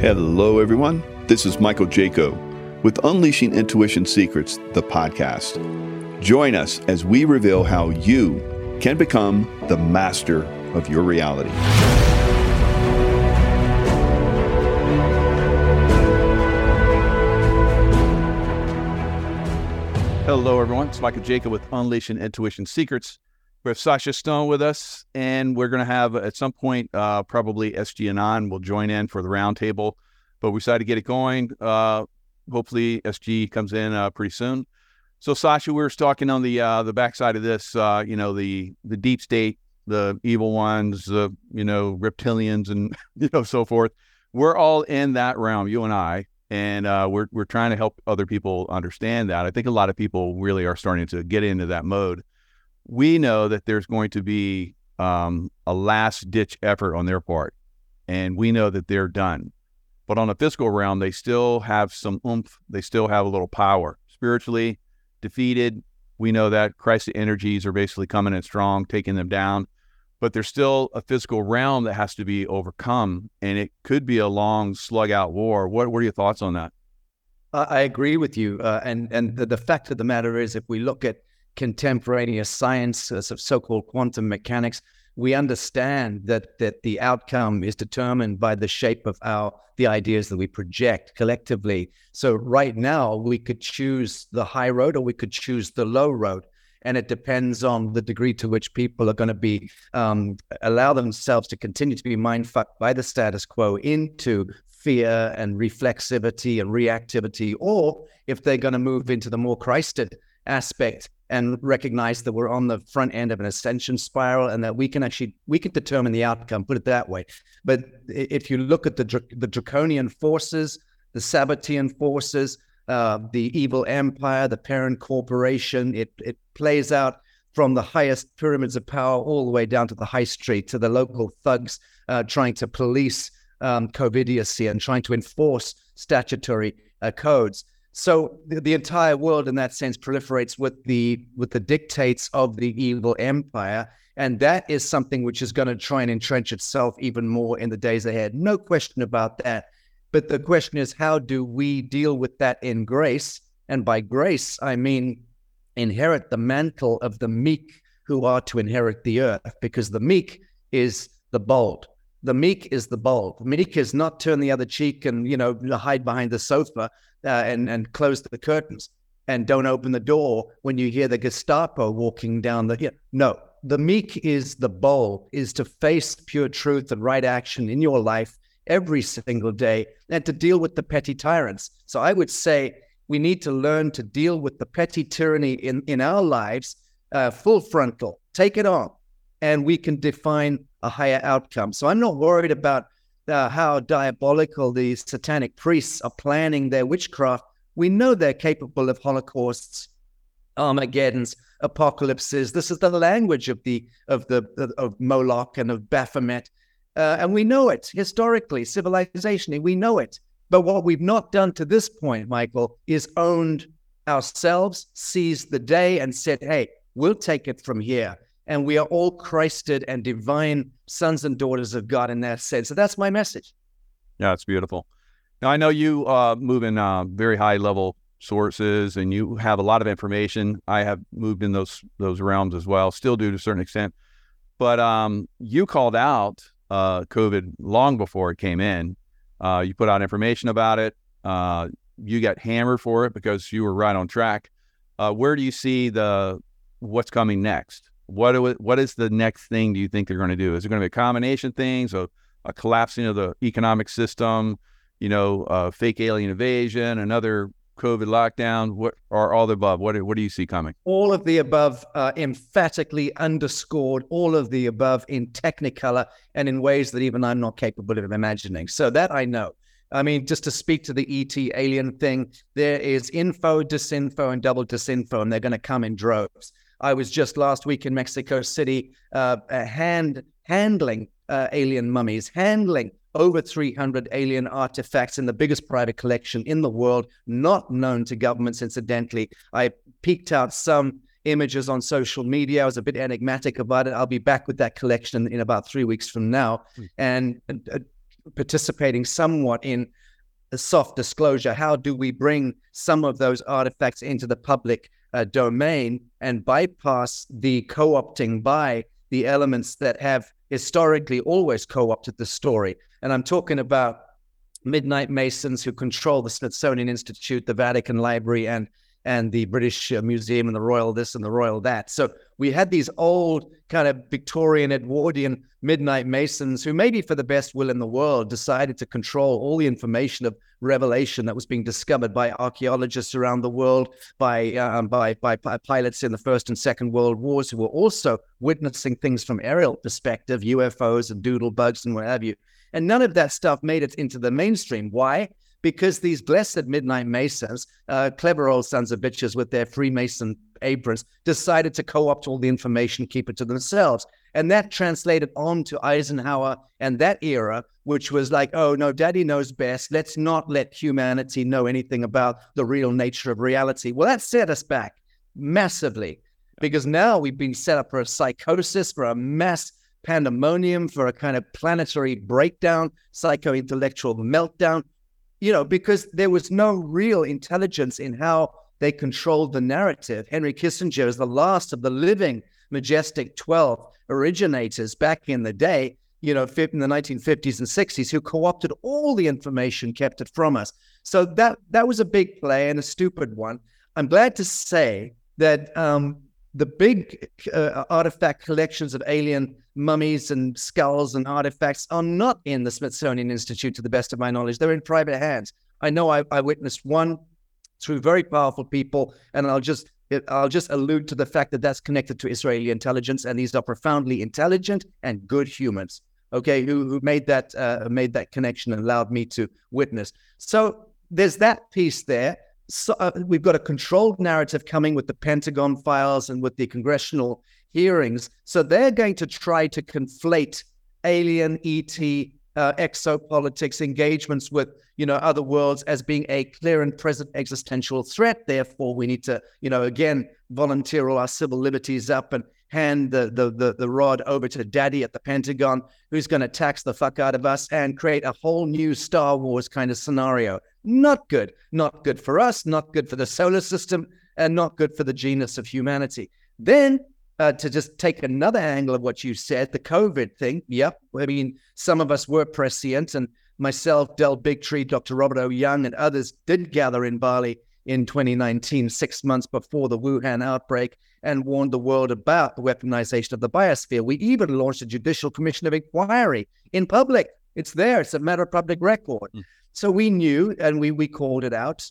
Hello, everyone. This is Michael Jaco with Unleashing Intuition Secrets, the podcast. Join us as we reveal how you can become the master of your reality. Hello, everyone. It's Michael Jaco with Unleashing Intuition Secrets. We have Sasha Stone with us, and we're going to have at some point uh, probably SG Anon will join in for the roundtable. But we decided to get it going. Uh, hopefully, SG comes in uh, pretty soon. So, Sasha, we were talking on the uh, the backside of this. Uh, you know, the the deep state, the evil ones, the you know reptilians, and you know so forth. We're all in that realm. You and I, and uh, we're we're trying to help other people understand that. I think a lot of people really are starting to get into that mode we know that there's going to be um, a last ditch effort on their part, and we know that they're done. But on a physical realm, they still have some oomph. They still have a little power. Spiritually defeated, we know that Christ's energies are basically coming in strong, taking them down. But there's still a physical realm that has to be overcome, and it could be a long, slug out war. What, what are your thoughts on that? I agree with you, uh, and and the, the fact of the matter is, if we look at contemporaneous science of so-called quantum mechanics, we understand that that the outcome is determined by the shape of our the ideas that we project collectively. So right now we could choose the high road or we could choose the low road. And it depends on the degree to which people are going to be um, allow themselves to continue to be mind fucked by the status quo into fear and reflexivity and reactivity, or if they're going to move into the more Christed aspect and recognize that we're on the front end of an ascension spiral and that we can actually we can determine the outcome put it that way. But if you look at the the draconian forces the sabbatean forces uh, the evil empire the parent corporation it it plays out from the highest pyramids of power all the way down to the high street to the local thugs uh, trying to police um, covidiacy and trying to enforce statutory uh, codes so the, the, entire world, in that sense, proliferates with the with the dictates of the evil empire, and that is something which is going to try and entrench itself even more in the days ahead. No question about that. But the question is, how do we deal with that in grace? And by grace, I mean inherit the mantle of the meek who are to inherit the earth, because the meek is the bold. The meek is the bold. Meek is not turn the other cheek and you know hide behind the sofa uh, and and close the curtains and don't open the door when you hear the Gestapo walking down the. Yeah, no, the meek is the bold, is to face pure truth and right action in your life every single day and to deal with the petty tyrants. So I would say we need to learn to deal with the petty tyranny in, in our lives, uh, full frontal, take it on, and we can define a higher outcome. So I'm not worried about uh, how diabolical these satanic priests are planning their witchcraft, we know they're capable of holocausts, Armageddons, apocalypses. This is the language of the of the of Moloch and of Baphomet, uh, and we know it historically, civilizationally. We know it. But what we've not done to this point, Michael, is owned ourselves, seized the day, and said, "Hey, we'll take it from here." And we are all Christed and divine sons and daughters of God in that sense. So that's my message. Yeah, it's beautiful. Now I know you uh, move in uh, very high level sources, and you have a lot of information. I have moved in those those realms as well, still do to a certain extent. But um, you called out uh, COVID long before it came in. Uh, you put out information about it. Uh, you got hammered for it because you were right on track. Uh, where do you see the what's coming next? What what is the next thing do you think they're going to do? Is it going to be a combination things, a, a collapsing of the economic system, you know, uh, fake alien invasion, another COVID lockdown? What are all the above? What what do you see coming? All of the above, uh, emphatically underscored. All of the above in technicolor and in ways that even I'm not capable of imagining. So that I know. I mean, just to speak to the ET alien thing, there is info, disinfo, and double disinfo, and they're going to come in droves. I was just last week in Mexico City, uh, hand handling uh, alien mummies, handling over 300 alien artifacts in the biggest private collection in the world, not known to governments. Incidentally, I peeked out some images on social media. I was a bit enigmatic about it. I'll be back with that collection in about three weeks from now, mm. and. Uh, participating somewhat in a soft disclosure. How do we bring some of those artifacts into the public uh, domain and bypass the co opting by the elements that have historically always co opted the story? And I'm talking about Midnight Masons who control the Smithsonian Institute, the Vatican Library, and and the British uh, Museum and the Royal this and the Royal that. So we had these old kind of Victorian Edwardian midnight masons who maybe for the best will in the world decided to control all the information of revelation that was being discovered by archaeologists around the world by um, by, by, by pilots in the first and second world wars who were also witnessing things from aerial perspective UFOs and doodle bugs and what have you. And none of that stuff made it into the mainstream. Why because these blessed midnight masons, uh, clever old sons of bitches with their Freemason aprons, decided to co opt all the information, keep it to themselves. And that translated on to Eisenhower and that era, which was like, oh, no, daddy knows best. Let's not let humanity know anything about the real nature of reality. Well, that set us back massively because now we've been set up for a psychosis, for a mass pandemonium, for a kind of planetary breakdown, psycho intellectual meltdown you know, because there was no real intelligence in how they controlled the narrative. Henry Kissinger is the last of the living majestic 12 originators back in the day, you know, in the 1950s and 60s, who co-opted all the information, kept it from us. So that that was a big play and a stupid one. I'm glad to say that um, the big uh, artifact collections of alien mummies and skulls and artifacts are not in the Smithsonian Institute, to the best of my knowledge. They're in private hands. I know I, I witnessed one through very powerful people, and I'll just I'll just allude to the fact that that's connected to Israeli intelligence, and these are profoundly intelligent and good humans. Okay, who who made that uh, made that connection and allowed me to witness. So there's that piece there so, uh, we've got a controlled narrative coming with the Pentagon files and with the congressional hearings. So they're going to try to conflate alien ET uh, exopolitics engagements with you know other worlds as being a clear and present existential threat. Therefore, we need to you know again volunteer all our civil liberties up and hand the, the the the, rod over to daddy at the Pentagon, who's going to tax the fuck out of us and create a whole new Star Wars kind of scenario. Not good. Not good for us, not good for the solar system, and not good for the genus of humanity. Then, uh, to just take another angle of what you said, the COVID thing. Yep. I mean, some of us were prescient, and myself, Del Bigtree, Dr. Robert O. Young, and others did gather in Bali in 2019, six months before the Wuhan outbreak, and warned the world about the weaponization of the biosphere. We even launched a judicial commission of inquiry in public. It's there, it's a matter of public record. Mm. So we knew and we we called it out.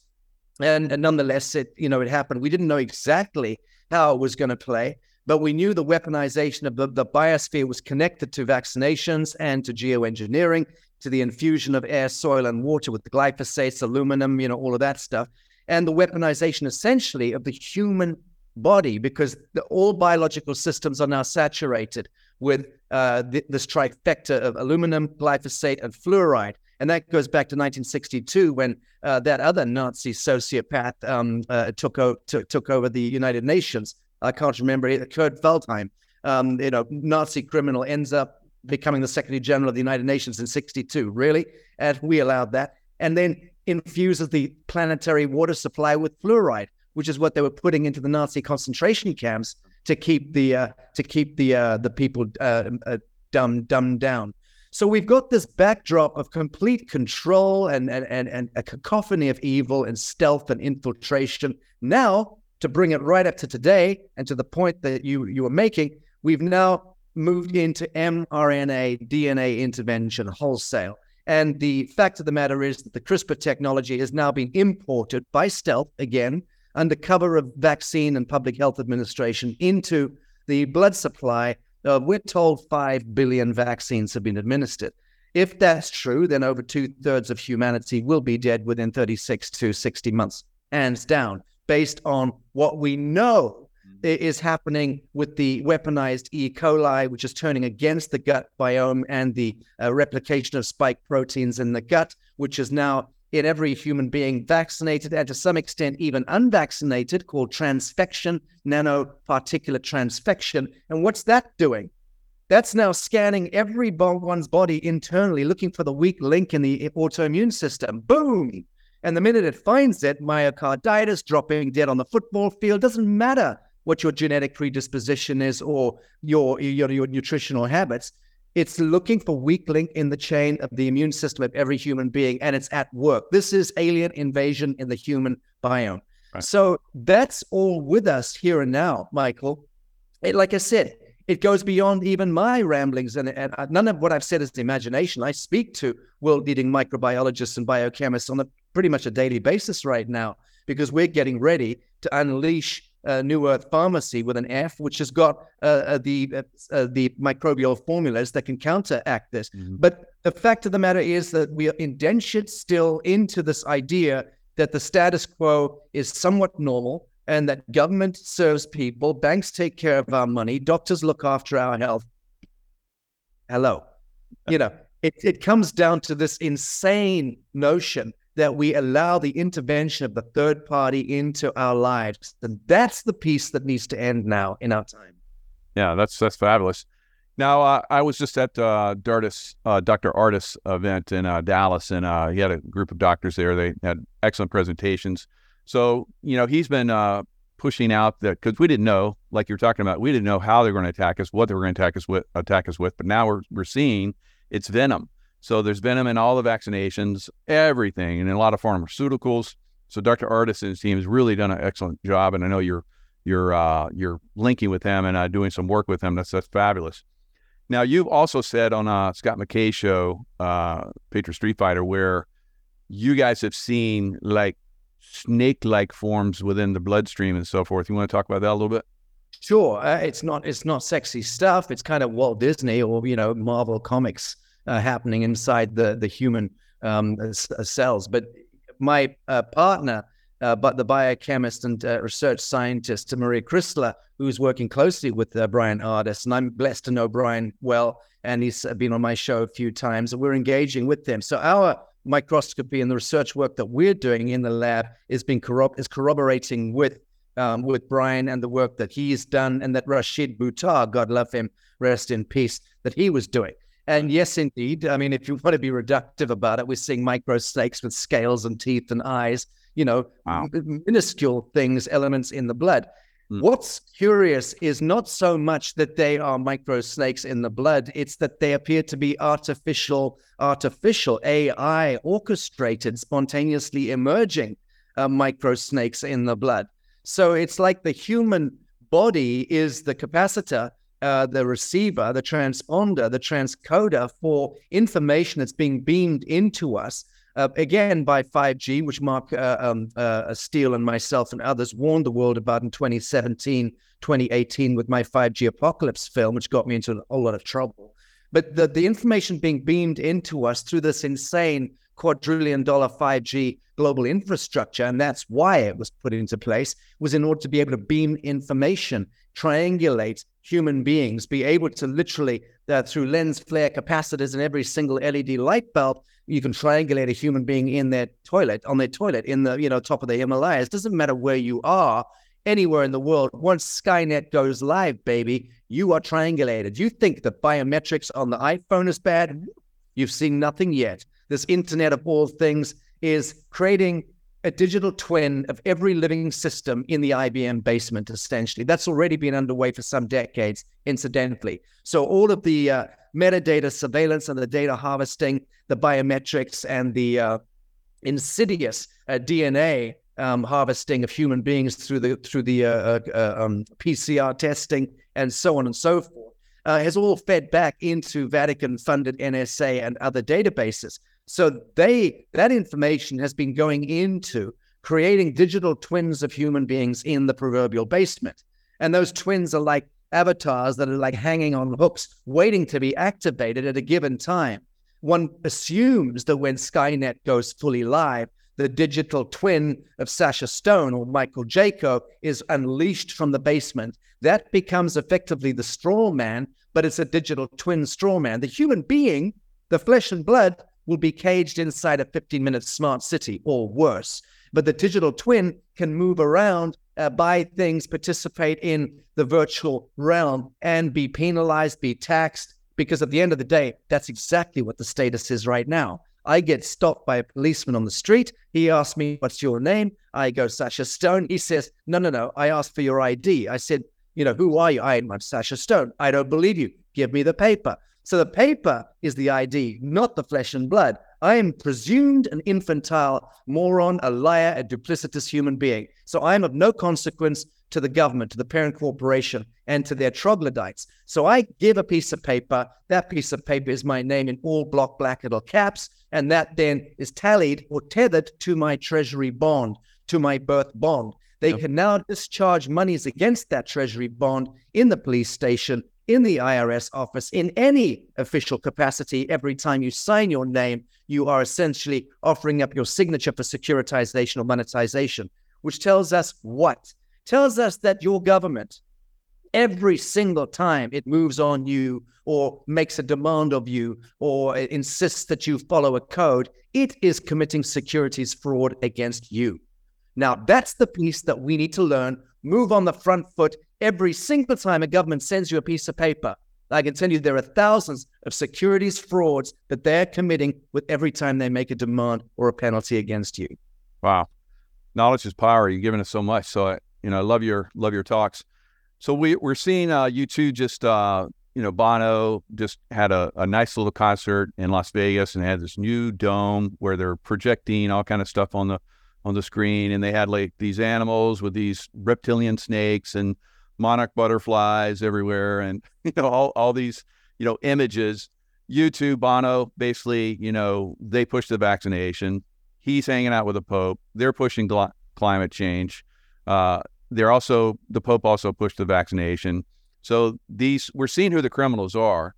And, and nonetheless, it you know it happened. We didn't know exactly how it was going to play, but we knew the weaponization of the, the biosphere was connected to vaccinations and to geoengineering, to the infusion of air, soil, and water with glyphosates, aluminum, you know, all of that stuff, and the weaponization essentially of the human body, because the, all biological systems are now saturated with uh, this trifecta of aluminum, glyphosate, and fluoride. And that goes back to 1962 when uh, that other Nazi sociopath um, uh, took, o- t- took over the United Nations. I can't remember it. Kurt Waldheim, um, you know, Nazi criminal ends up becoming the Secretary General of the United Nations in 62. Really? And we allowed that. And then infuses the planetary water supply with fluoride, which is what they were putting into the Nazi concentration camps to keep the uh, to keep the uh, the people uh, uh dumbed dumbed down. So we've got this backdrop of complete control and, and, and, and a cacophony of evil and stealth and infiltration. Now, to bring it right up to today and to the point that you, you were making, we've now moved into mRNA DNA intervention wholesale. And the fact of the matter is that the CRISPR technology has now been imported by stealth again under cover of vaccine and public health administration into the blood supply uh, we're told 5 billion vaccines have been administered. If that's true, then over two thirds of humanity will be dead within 36 to 60 months, hands down, based on what we know mm. is happening with the weaponized E. coli, which is turning against the gut biome and the uh, replication of spike proteins in the gut, which is now in every human being vaccinated and to some extent even unvaccinated, called transfection, nanoparticulate transfection. And what's that doing? That's now scanning every one's body internally, looking for the weak link in the autoimmune system. Boom! And the minute it finds it, myocarditis, dropping dead on the football field, doesn't matter what your genetic predisposition is or your, your, your nutritional habits. It's looking for weak link in the chain of the immune system of every human being, and it's at work. This is alien invasion in the human biome. Right. So that's all with us here and now, Michael. It, like I said, it goes beyond even my ramblings, and, and uh, none of what I've said is imagination. I speak to world-leading microbiologists and biochemists on a pretty much a daily basis right now because we're getting ready to unleash uh, New Earth Pharmacy with an F, which has got uh, uh, the uh, uh, the microbial formulas that can counteract this. Mm-hmm. But the fact of the matter is that we are indentured still into this idea that the status quo is somewhat normal and that government serves people, banks take care of our money, doctors look after our health. Hello, you know, it, it comes down to this insane notion that we allow the intervention of the third party into our lives. And that's the piece that needs to end now in our time. Yeah, that's that's fabulous. Now, uh, I was just at uh, Dartis, uh, Dr. Ardis event in uh, Dallas, and uh, he had a group of doctors there. They had excellent presentations. So, you know, he's been uh, pushing out that because we didn't know, like you're talking about, we didn't know how they're going to attack us, what they were going to attack us with, attack us with. But now we're we're seeing it's venom. So there's venom in all the vaccinations, everything, and a lot of pharmaceuticals. So Dr. Ardis and his team has really done an excellent job, and I know you're you're uh, you're linking with him and uh, doing some work with him. That's that's fabulous. Now you've also said on uh, Scott McKay show, uh, Patriot Street Fighter, where you guys have seen like snake-like forms within the bloodstream and so forth. You want to talk about that a little bit? Sure. Uh, it's not it's not sexy stuff. It's kind of Walt Disney or you know Marvel comics uh, happening inside the the human um, uh, cells. But my uh, partner, uh, but the biochemist and uh, research scientist Maria Chrysler, who's working closely with uh, Bryan Ardis, and I'm blessed to know Brian well, and he's been on my show a few times, and we're engaging with them. So our microscopy and the research work that we're doing in the lab is being corro- is corroborating with um, with Bryan and the work that he's done, and that Rashid Buttar, God love him, rest in peace, that he was doing. And yes, indeed. I mean, if you want to be reductive about it, we're seeing micro snakes with scales and teeth and eyes, you know, wow. minuscule things, elements in the blood. Mm. What's curious is not so much that they are micro snakes in the blood, it's that they appear to be artificial, artificial AI orchestrated, spontaneously emerging uh, micro snakes in the blood. So it's like the human body is the capacitor uh, the receiver, the transponder, the transcoder for information that's being beamed into us. Uh, again, by 5G, which Mark uh, um, uh, Steele and myself and others warned the world about in 2017, 2018 with my 5G apocalypse film, which got me into a lot of trouble. But the, the information being beamed into us through this insane quadrillion dollar 5G global infrastructure, and that's why it was put into place, was in order to be able to beam information, triangulate human beings, be able to literally, uh, through lens flare capacitors in every single LED light bulb, you can triangulate a human being in their toilet, on their toilet, in the you know top of the Himalayas. Doesn't matter where you are, anywhere in the world. Once Skynet goes live, baby, you are triangulated. You think the biometrics on the iPhone is bad? You've seen nothing yet this Internet of all things is creating a digital twin of every living system in the IBM basement, essentially. That's already been underway for some decades, incidentally. So, all of the uh, metadata surveillance and the data harvesting, the biometrics, and the uh, insidious uh, DNA um, harvesting of human beings through the through the uh, uh, uh, um, PCR testing and so on and so forth has all fed back into Vatican-funded NSA and other databases. So they that information has been going into creating digital twins of human beings in the proverbial basement. And those twins are like avatars that are like hanging on hooks, waiting to be activated at a given time. One assumes that when Skynet goes fully live, the digital twin of Sasha Stone or Michael Jaco is unleashed from the basement. That becomes effectively the straw man, but it's a digital twin straw man. The human being, the flesh and blood, will be caged inside a 15 minute smart city or worse. But the digital twin can move around uh, buy things, participate in the virtual realm, and be penalized, be taxed. Because at the end of the day, that's exactly what the status is right now. I get stopped by a policeman on the street. He asks me, What's your name? I go, Sasha Stone. He says, No, no, no. I asked for your ID. I said, You know, who are you? I am Sasha Stone. I don't believe you. Give me the paper. So the paper is the ID, not the flesh and blood. I am presumed an infantile moron, a liar, a duplicitous human being. So I am of no consequence to the government, to the parent corporation, and to their troglodytes. So I give a piece of paper. That piece of paper is my name in all block black little caps. And that then is tallied or tethered to my treasury bond, to my birth bond. They yep. can now discharge monies against that treasury bond in the police station, in the IRS office, in any official capacity. Every time you sign your name, you are essentially offering up your signature for securitization or monetization, which tells us what? Tells us that your government, every single time it moves on you or makes a demand of you or insists that you follow a code, it is committing securities fraud against you. Now, that's the piece that we need to learn. Move on the front foot every single time a government sends you a piece of paper. I can tell you there are thousands of securities frauds that they're committing with every time they make a demand or a penalty against you. Wow. Knowledge is power. You're giving us so much. So I, you know, I love your love your talks. So we we're seeing uh, U2 just uh, you know Bono just had a, a nice little concert in Las Vegas and had this new dome where they're projecting all kind of stuff on the on the screen and they had like these animals with these reptilian snakes and monarch butterflies everywhere and you know all, all these you know images U2 Bono basically you know they push the vaccination he's hanging out with the pope they're pushing gl- climate change uh, they're also the Pope also pushed the vaccination. So these we're seeing who the criminals are.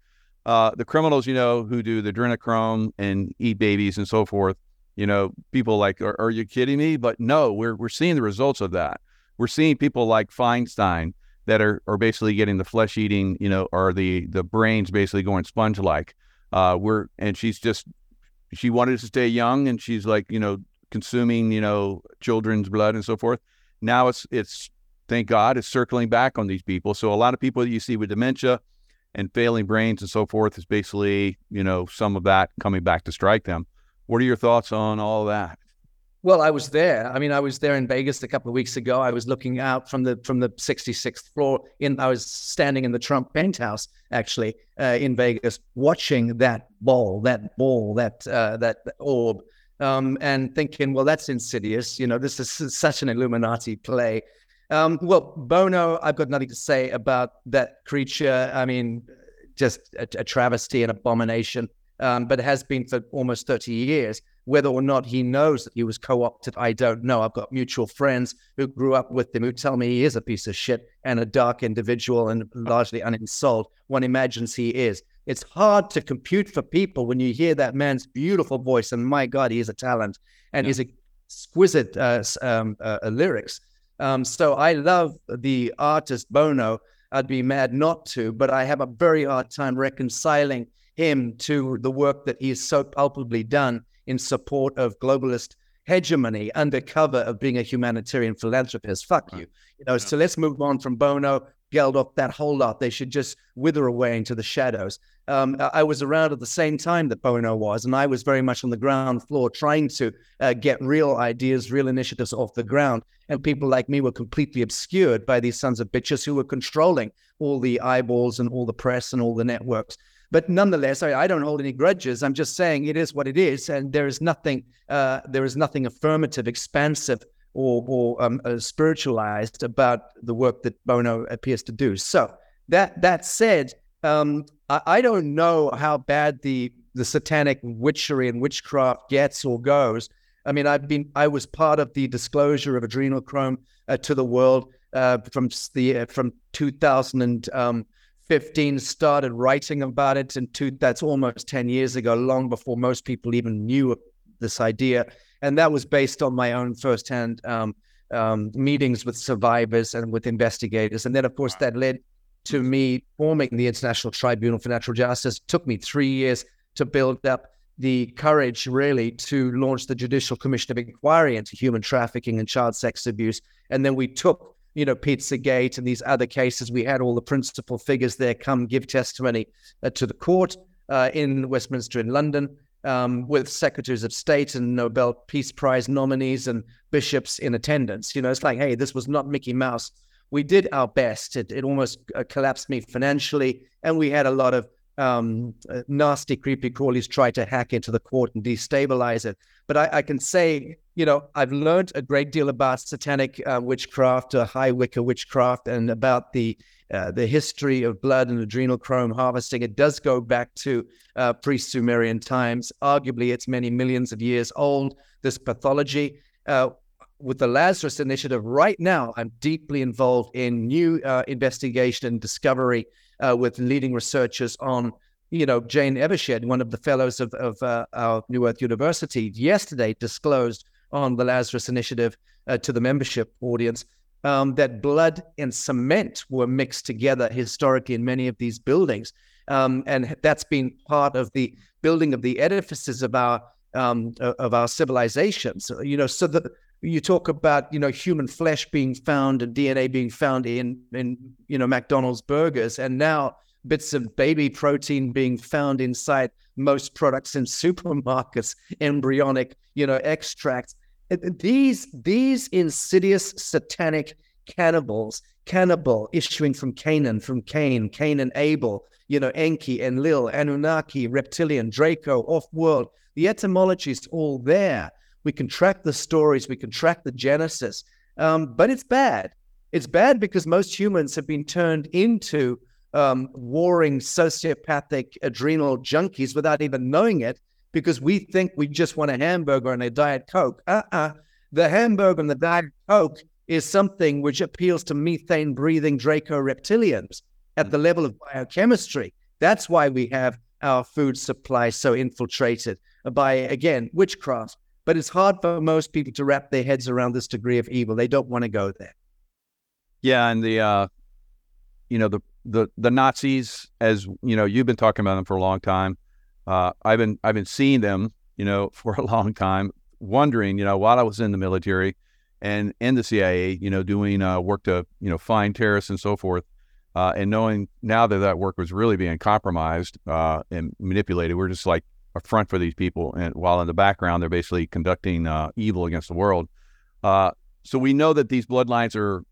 Uh, the criminals, you know, who do the adrenochrome and eat babies and so forth. You know, people like, are, are you kidding me? But no, we're we're seeing the results of that. We're seeing people like Feinstein that are are basically getting the flesh eating, you know, or the the brains basically going sponge like. Uh, we're and she's just she wanted to stay young and she's like, you know, consuming, you know, children's blood and so forth now it's it's thank God it's circling back on these people. So a lot of people that you see with dementia and failing brains and so forth is basically you know some of that coming back to strike them. What are your thoughts on all that? Well, I was there. I mean, I was there in Vegas a couple of weeks ago. I was looking out from the from the 66th floor. In I was standing in the Trump penthouse, actually, uh, in Vegas, watching that ball, that ball, that uh, that orb um, and thinking, well, that's insidious. You know, this is such an Illuminati play. Um, well, Bono, I've got nothing to say about that creature. I mean, just a, a travesty an abomination, um, but it has been for almost 30 years. Whether or not he knows that he was co opted, I don't know. I've got mutual friends who grew up with him who tell me he is a piece of shit and a dark individual and largely uninsolved. One imagines he is it's hard to compute for people when you hear that man's beautiful voice. And my God, he is a talent and yeah. he's exquisite uh, um, uh, uh, lyrics. Um, so I love the artist Bono. I'd be mad not to, but I have a very hard time reconciling him to the work that he has so palpably done in support of globalist hegemony under cover of being a humanitarian philanthropist. Fuck right. you. You know, yeah. so let's move on from Bono, Geldof, that whole lot. They should just wither away into the shadows um, I was around at the same time that Bono was, and I was very much on the ground floor trying to uh, get real ideas, real initiatives off the ground. And people like me were completely obscured by these sons of bitches who were controlling all the eyeballs and all the press and all the networks. But nonetheless, I, I don't hold any grudges. I'm just saying it is what it is, and there is nothing, uh, there is nothing affirmative, expansive, or, or um, uh, spiritualized about the work that Bono appears to do. So that that said, um, I, I don't know how bad the the satanic witchery and witchcraft gets or goes. I mean, I've been I was part of the disclosure of adrenochrome uh, to the world uh, from the uh, from 2015. Started writing about it, and two, that's almost 10 years ago, long before most people even knew this idea. And that was based on my own firsthand um, um, meetings with survivors and with investigators. And then, of course, that led to me forming the International Tribunal for Natural Justice. It took me three years to build up the courage really to launch the Judicial Commission of Inquiry into human trafficking and child sex abuse. And then we took, you know, Pizzagate and these other cases. We had all the principal figures there come give testimony uh, to the court uh, in Westminster in London. Um, with secretaries of state and Nobel Peace Prize nominees and bishops in attendance. You know, it's like, hey, this was not Mickey Mouse. We did our best. It, it almost uh, collapsed me financially, and we had a lot of um, uh, nasty, creepy crawlies try to hack into the court and destabilize it. But I, I can say, you know, I've learned a great deal about satanic uh, witchcraft, uh, high Wicca witchcraft, and about the uh, the history of blood and adrenochrome harvesting. It does go back to uh, pre-Sumerian times. Arguably, it's many millions of years old. This pathology. Uh, with the Lazarus Initiative right now, I'm deeply involved in new uh, investigation and discovery uh, with leading researchers on, you know, Jane Evershed, one of the fellows of, of uh, our New Earth University, yesterday disclosed on the Lazarus Initiative uh, to the membership audience um, that blood and cement were mixed together historically in many of these buildings. Um, and that's been part of the building of the edifices of our um, of our civilizations. You know, so that you talk about you know human flesh being found and DNA being found in in you know McDonald's burgers, and now bits of baby protein being found inside most products in supermarkets, embryonic you know extracts. These these insidious satanic cannibals, cannibal issuing from Canaan, from Cain, Cain and Abel, you know Enki, Enlil, Anunnaki, reptilian, Draco, off-world. The etymology is all there we can track the stories, we can track the genesis, um, but it's bad. It's bad because most humans have been turned into um, warring sociopathic adrenal junkies without even knowing it because we think we just want a hamburger and a Diet Coke. Uh uh-uh. uh The hamburger and the Diet Coke is something which appeals to methane breathing Draco reptilians at the level of biochemistry. That's why we have our food supply so infiltrated by, again, witchcraft, but it's hard for most people to wrap their heads around this degree of evil. They don't want to go there. Yeah, and the uh, you know the the the Nazis, as you know, you've been talking about them for a long time. Uh, I've been I've been seeing them, you know, for a long time, wondering, you know, while I was in the military and in the CIA, you know, doing uh, work to you know find terrorists and so forth, uh, and knowing now that that work was really being compromised uh, and manipulated, we're just like, a front for these people, and while in the background they're basically conducting uh, evil against the world. Uh, so we know that these bloodlines are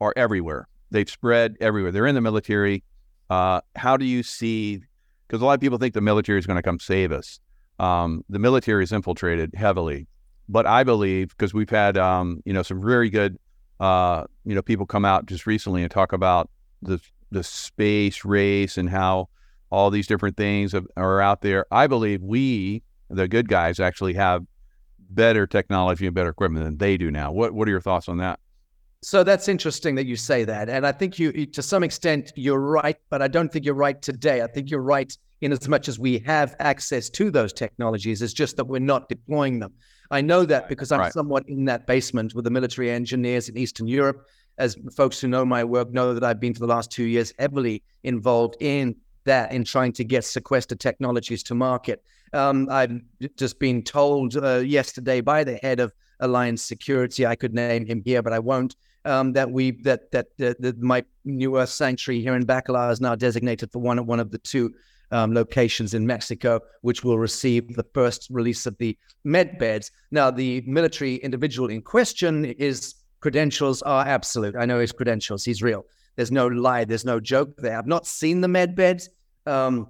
are everywhere. They've spread everywhere. They're in the military. How do you see? Because a lot of people think the military is going to come save us. Um, the military is infiltrated heavily, but I believe because we've had um, you know some very good uh, you know people come out just recently and talk about the the space race and how all these different things are out there. I believe we, the good guys, actually have better technology and better equipment than they do now. What What are your thoughts on that? So that's interesting that you say that, and I think you, to some extent, you're right, but I don't think you're right today. I think you're right in as much as we have access to those technologies. It's just that we're not deploying them. I know that because I'm right. somewhat in that basement with the military engineers in Eastern Europe. As folks who know my work know that I've been for the last two years heavily involved in that in trying to get sequestered technologies to market. Um, I've just been told uh, yesterday by the head of Alliance Security, I could name him here, but I won't, um, that we that that, that, that my new Earth sanctuary here in Bacalar is now designated for one one of the two um, locations in Mexico, which will receive the first release of the med beds. Now, the military individual in question, his credentials are absolute. I know his credentials; he's real. There's no lie. There's no joke there. I've not seen the med beds. Um,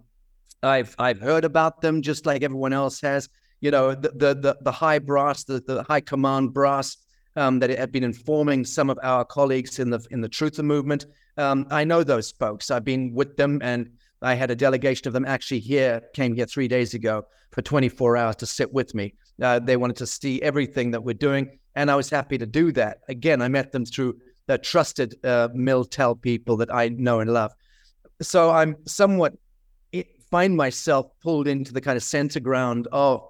I've I've heard about them just like everyone else has. You know, the the the, the high brass, the, the high command brass um, that have been informing some of our colleagues in the in the Truther movement. Um, I know those folks. I've been with them, and I had a delegation of them actually here came here three days ago for 24 hours to sit with me. Uh, they wanted to see everything that we're doing, and I was happy to do that. Again, I met them through the trusted uh, Miltel people that I know and love. So I'm somewhat find myself pulled into the kind of center ground of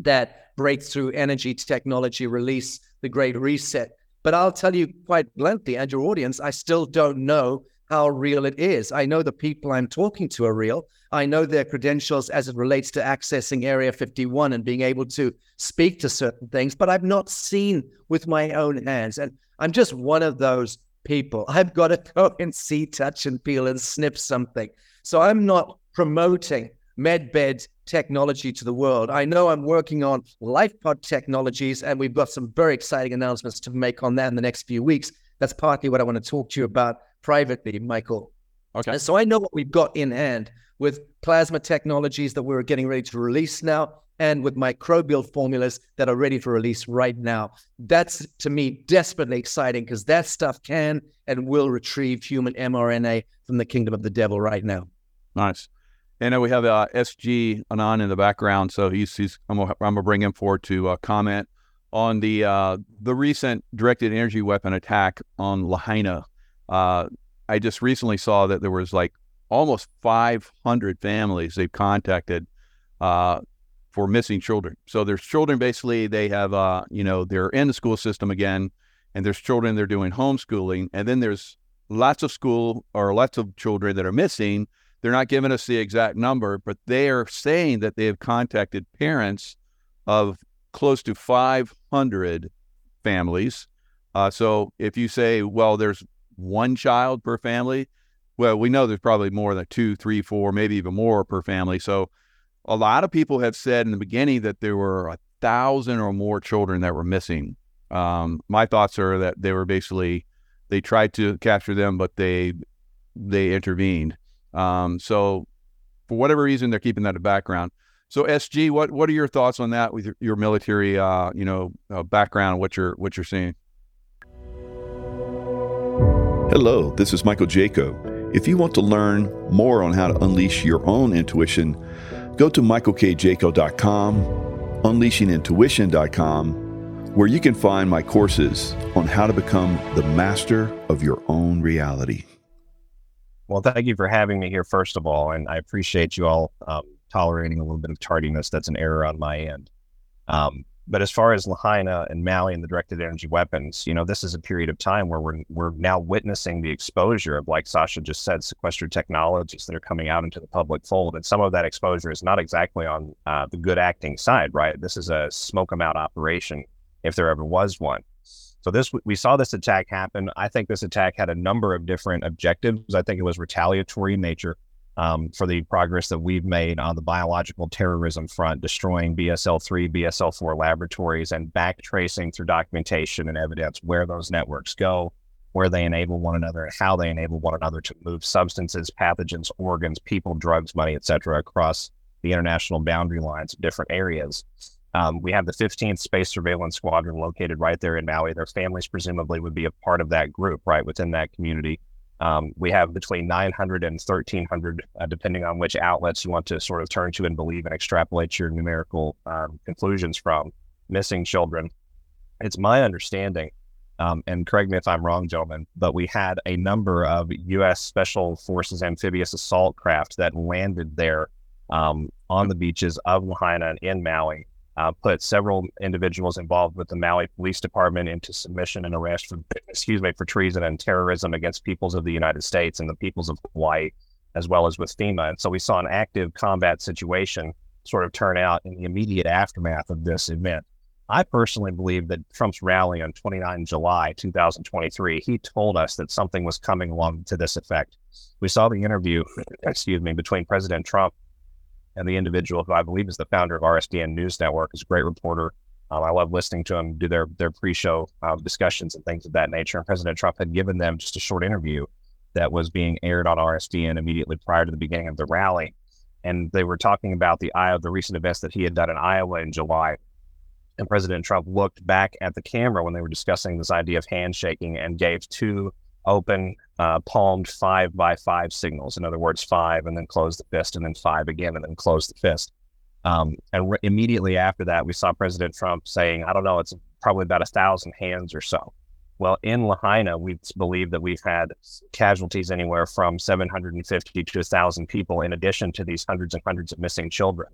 that breakthrough energy technology release, the Great Reset. But I'll tell you quite bluntly, and your audience, I still don't know how real it is. I know the people I'm talking to are real. I know their credentials as it relates to accessing Area 51 and being able to speak to certain things, but I've not seen with my own hands. And I'm just one of those people. I've got to go and see, touch, and feel and sniff something. So I'm not promoting medbed technology to the world. I know I'm working on LifePod technologies, and we've got some very exciting announcements to make on that in the next few weeks. That's partly what I want to talk to you about privately, Michael. Okay. And so I know what we've got in hand with plasma technologies that we're getting ready to release now and with microbial formulas that are ready for release right now. That's to me desperately exciting because that stuff can and will retrieve human mRNA from the kingdom of the devil right now. Nice. And then we have uh, SG Anon in the background, so he's, he's I'm gonna, I'm gonna bring him forward to uh, comment on the uh, the recent directed energy weapon attack on Lahaina. Uh, I just recently saw that there was like almost 500 families they've contacted uh, for missing children. So there's children basically they have uh, you know they're in the school system again, and there's children they're doing homeschooling, and then there's lots of school or lots of children that are missing. They're not giving us the exact number, but they are saying that they have contacted parents of close to 500 families. Uh, so if you say, well, there's one child per family, well, we know there's probably more than two, three, four, maybe even more per family. So a lot of people have said in the beginning that there were a thousand or more children that were missing. Um, my thoughts are that they were basically they tried to capture them, but they they intervened. Um, so for whatever reason, they're keeping that a background. So SG, what what are your thoughts on that with your, your military, uh, you know, uh, background? What you're what you're seeing? Hello, this is Michael Jaco. If you want to learn more on how to unleash your own intuition, go to michaelkjaco.com, unleashingintuition.com, where you can find my courses on how to become the master of your own reality. Well, thank you for having me here, first of all, and I appreciate you all um, tolerating a little bit of tardiness. That's an error on my end. Um, but as far as Lahaina and Maui and the directed energy weapons, you know, this is a period of time where we're we're now witnessing the exposure of, like Sasha just said, sequestered technologies that are coming out into the public fold, and some of that exposure is not exactly on uh, the good acting side, right? This is a smoke them out operation, if there ever was one. So this we saw this attack happen. I think this attack had a number of different objectives. I think it was retaliatory in nature um, for the progress that we've made on the biological terrorism front, destroying BSL 3, BSL 4 laboratories, and back tracing through documentation and evidence where those networks go, where they enable one another, and how they enable one another to move substances, pathogens, organs, people, drugs, money, etc., across the international boundary lines of different areas. Um, we have the 15th Space Surveillance Squadron located right there in Maui. Their families presumably would be a part of that group, right, within that community. Um, we have between 900 and 1300, uh, depending on which outlets you want to sort of turn to and believe and extrapolate your numerical um, conclusions from missing children. It's my understanding, um, and correct me if I'm wrong, gentlemen, but we had a number of U.S. Special Forces amphibious assault craft that landed there um, on the beaches of Lahaina and in Maui uh, put several individuals involved with the Maui Police Department into submission and arrest for, excuse me, for treason and terrorism against peoples of the United States and the peoples of Hawaii, as well as with FEMA. And so we saw an active combat situation sort of turn out in the immediate aftermath of this event. I personally believe that Trump's rally on 29 July 2023, he told us that something was coming along to this effect. We saw the interview, excuse me, between President Trump and the individual who I believe is the founder of RSBN News Network is a great reporter. Um, I love listening to him do their their pre-show uh, discussions and things of that nature. And President Trump had given them just a short interview that was being aired on RSBN immediately prior to the beginning of the rally, and they were talking about the Iowa, the recent events that he had done in Iowa in July. And President Trump looked back at the camera when they were discussing this idea of handshaking and gave two open uh, palmed five by five signals. In other words, five and then close the fist, and then five again, and then close the fist. Um, and re- immediately after that, we saw President Trump saying, I don't know, it's probably about a thousand hands or so. Well, in Lahaina, we believe that we've had casualties anywhere from 750 to 1,000 people, in addition to these hundreds and hundreds of missing children.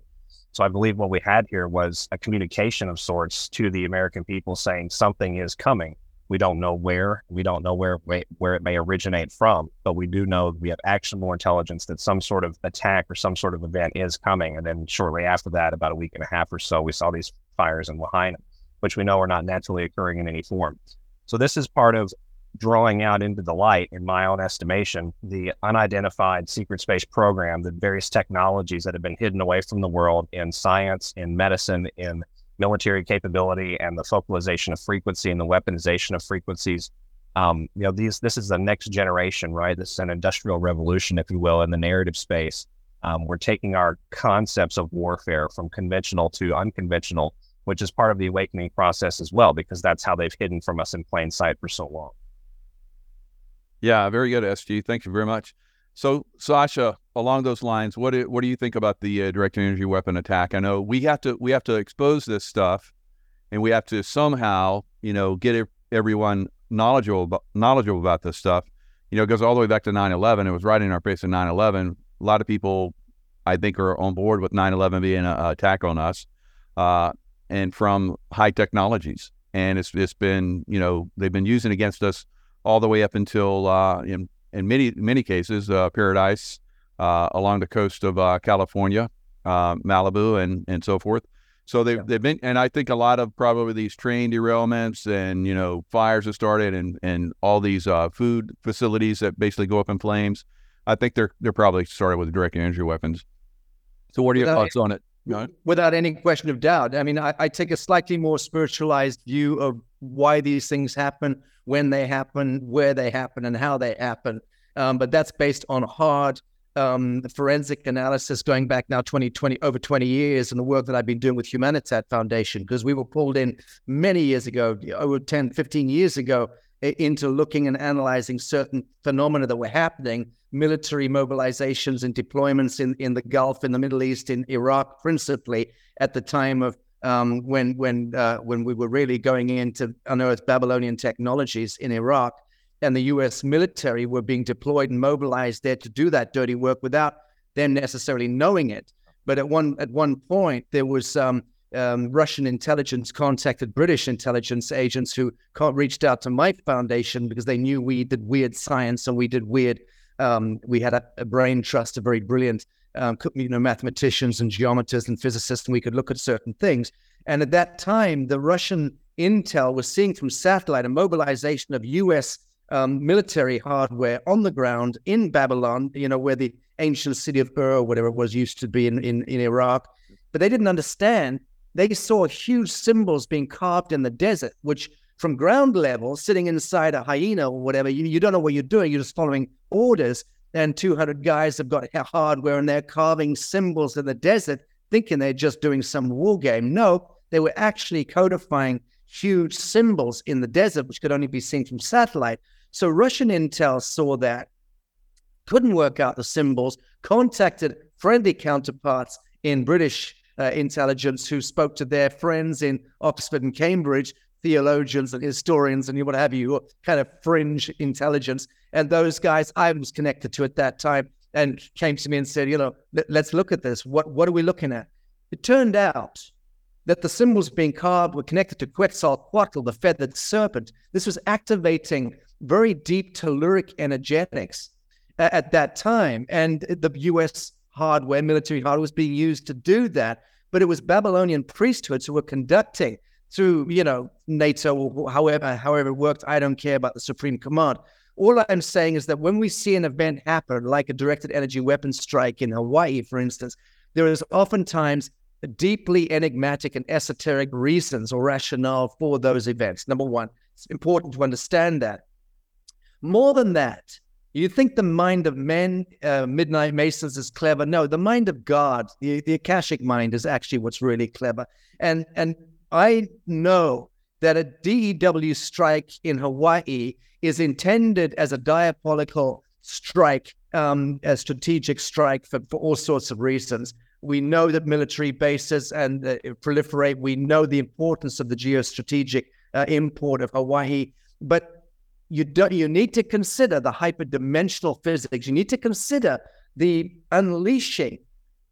So I believe what we had here was a communication of sorts to the American people saying something is coming We don't know where. We don't know where where it may originate from, but we do know we have actionable intelligence that some sort of attack or some sort of event is coming. And then shortly after that, about a week and a half or so, we saw these fires in Lahaina, which we know are not naturally occurring in any form. So this is part of drawing out into the light, in my own estimation, the unidentified secret space program, the various technologies that have been hidden away from the world in science, in medicine, in military capability, and the focalization of frequency and the weaponization of frequencies. Um, you know, these this is the next generation, right? This is an industrial revolution, if you will, in the narrative space. Um, we're taking our concepts of warfare from conventional to unconventional, which is part of the awakening process as well, because that's how they've hidden from us in plain sight for so long. Yeah, very good, SG. Thank you very much. So, Sasha, along those lines, what do, what do you think about the uh, direct energy weapon attack? I know we have to we have to expose this stuff, and we have to somehow, you know, get everyone knowledgeable about, knowledgeable about this stuff. You know, it goes all the way back to 9/11. It was right in our face in 9/11. A lot of people, I think, are on board with 9/11 being an attack on us, uh, and from high technologies. And it's it's been, you know, they've been using against us all the way up until uh, in in many many cases uh, Paradise uh, along the coast of uh, California, uh, Malibu, and and so forth. So they've, yeah. they've been, and I think a lot of probably these train derailments and you know fires have started, and and all these uh, food facilities that basically go up in flames. I think they're they're probably started with direct energy weapons. So what are your without, thoughts on it? Without any question of doubt. I mean, I, I take a slightly more spiritualized view of why these things happen when they happen, where they happen, and how they happen. Um, but that's based on hard um, forensic analysis going back now 20, 20, over 20 years and the work that I've been doing with Humanitad Foundation, because we were pulled in many years ago, over 10, 15 years ago, into looking and analyzing certain phenomena that were happening, military mobilizations and deployments in, in the Gulf, in the Middle East, in Iraq, principally at the time of um, when when uh, when we were really going in to unearth Babylonian technologies in Iraq, and the U.S. military were being deployed and mobilized there to do that dirty work without them necessarily knowing it. But at one at one point, there was um, um, Russian intelligence contacted British intelligence agents who reached out to my foundation because they knew we did weird science and we did weird. Um, we had a, a brain trust, a very brilliant um, you know, mathematicians and geometers and physicists, and we could look at certain things. And at that time, the Russian intel was seeing from satellite a mobilization of U.S. Um, military hardware on the ground in Babylon, you know, where the ancient city of Ur, whatever it was, used to be in, in, in Iraq. But they didn't understand. They saw huge symbols being carved in the desert, which from ground level, sitting inside a hyena or whatever, you, you don't know what you're doing. You're just following orders and 200 guys have got hardware and they're carving symbols in the desert, thinking they're just doing some war game. No, they were actually codifying huge symbols in the desert, which could only be seen from satellite. So Russian intel saw that, couldn't work out the symbols, contacted friendly counterparts in British uh, intelligence who spoke to their friends in Oxford and Cambridge, theologians and historians and you what have you, kind of fringe intelligence, and those guys I was connected to at that time and came to me and said, you know, let's look at this. What what are we looking at? It turned out that the symbols being carved were connected to Quetzalcoatl, the feathered serpent. This was activating very deep telluric energetics uh, at that time. And the US hardware, military hardware, was being used to do that. But it was Babylonian priesthoods who were conducting through, you know, NATO or however, however it worked. I don't care about the Supreme Command. All I'm saying is that when we see an event happen, like a directed energy weapon strike in Hawaii, for instance, there is oftentimes deeply enigmatic and esoteric reasons or rationale for those events. Number one, it's important to understand that. More than that, you think the mind of men, uh, Midnight Masons, is clever? No, the mind of God, the, the Akashic mind, is actually what's really clever. And and I know that a DEW strike in Hawaii is intended as a diabolical strike, um, a strategic strike for, for all sorts of reasons. We know that military bases and uh, proliferate. We know the importance of the geostrategic uh, import of Hawaii, but you don't. You need to consider the hyperdimensional physics. You need to consider the unleashing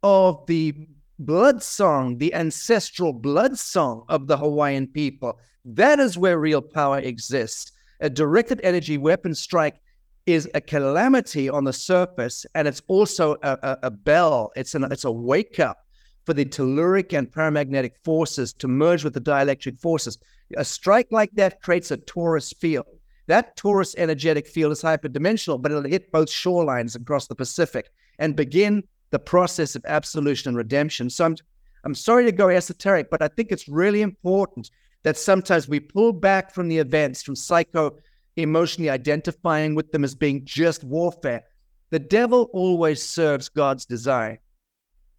of the blood song, the ancestral blood song of the Hawaiian people. That is where real power exists. A directed energy weapon strike is a calamity on the surface, and it's also a, a, a bell. It's an it's a wake up for the telluric and paramagnetic forces to merge with the dielectric forces. A strike like that creates a torus field. That torus energetic field is hyperdimensional, but it'll hit both shorelines across the Pacific and begin the process of absolution and redemption. So I'm, I'm sorry to go esoteric, but I think it's really important that sometimes we pull back from the events, from psycho emotionally identifying with them as being just warfare. The devil always serves God's design.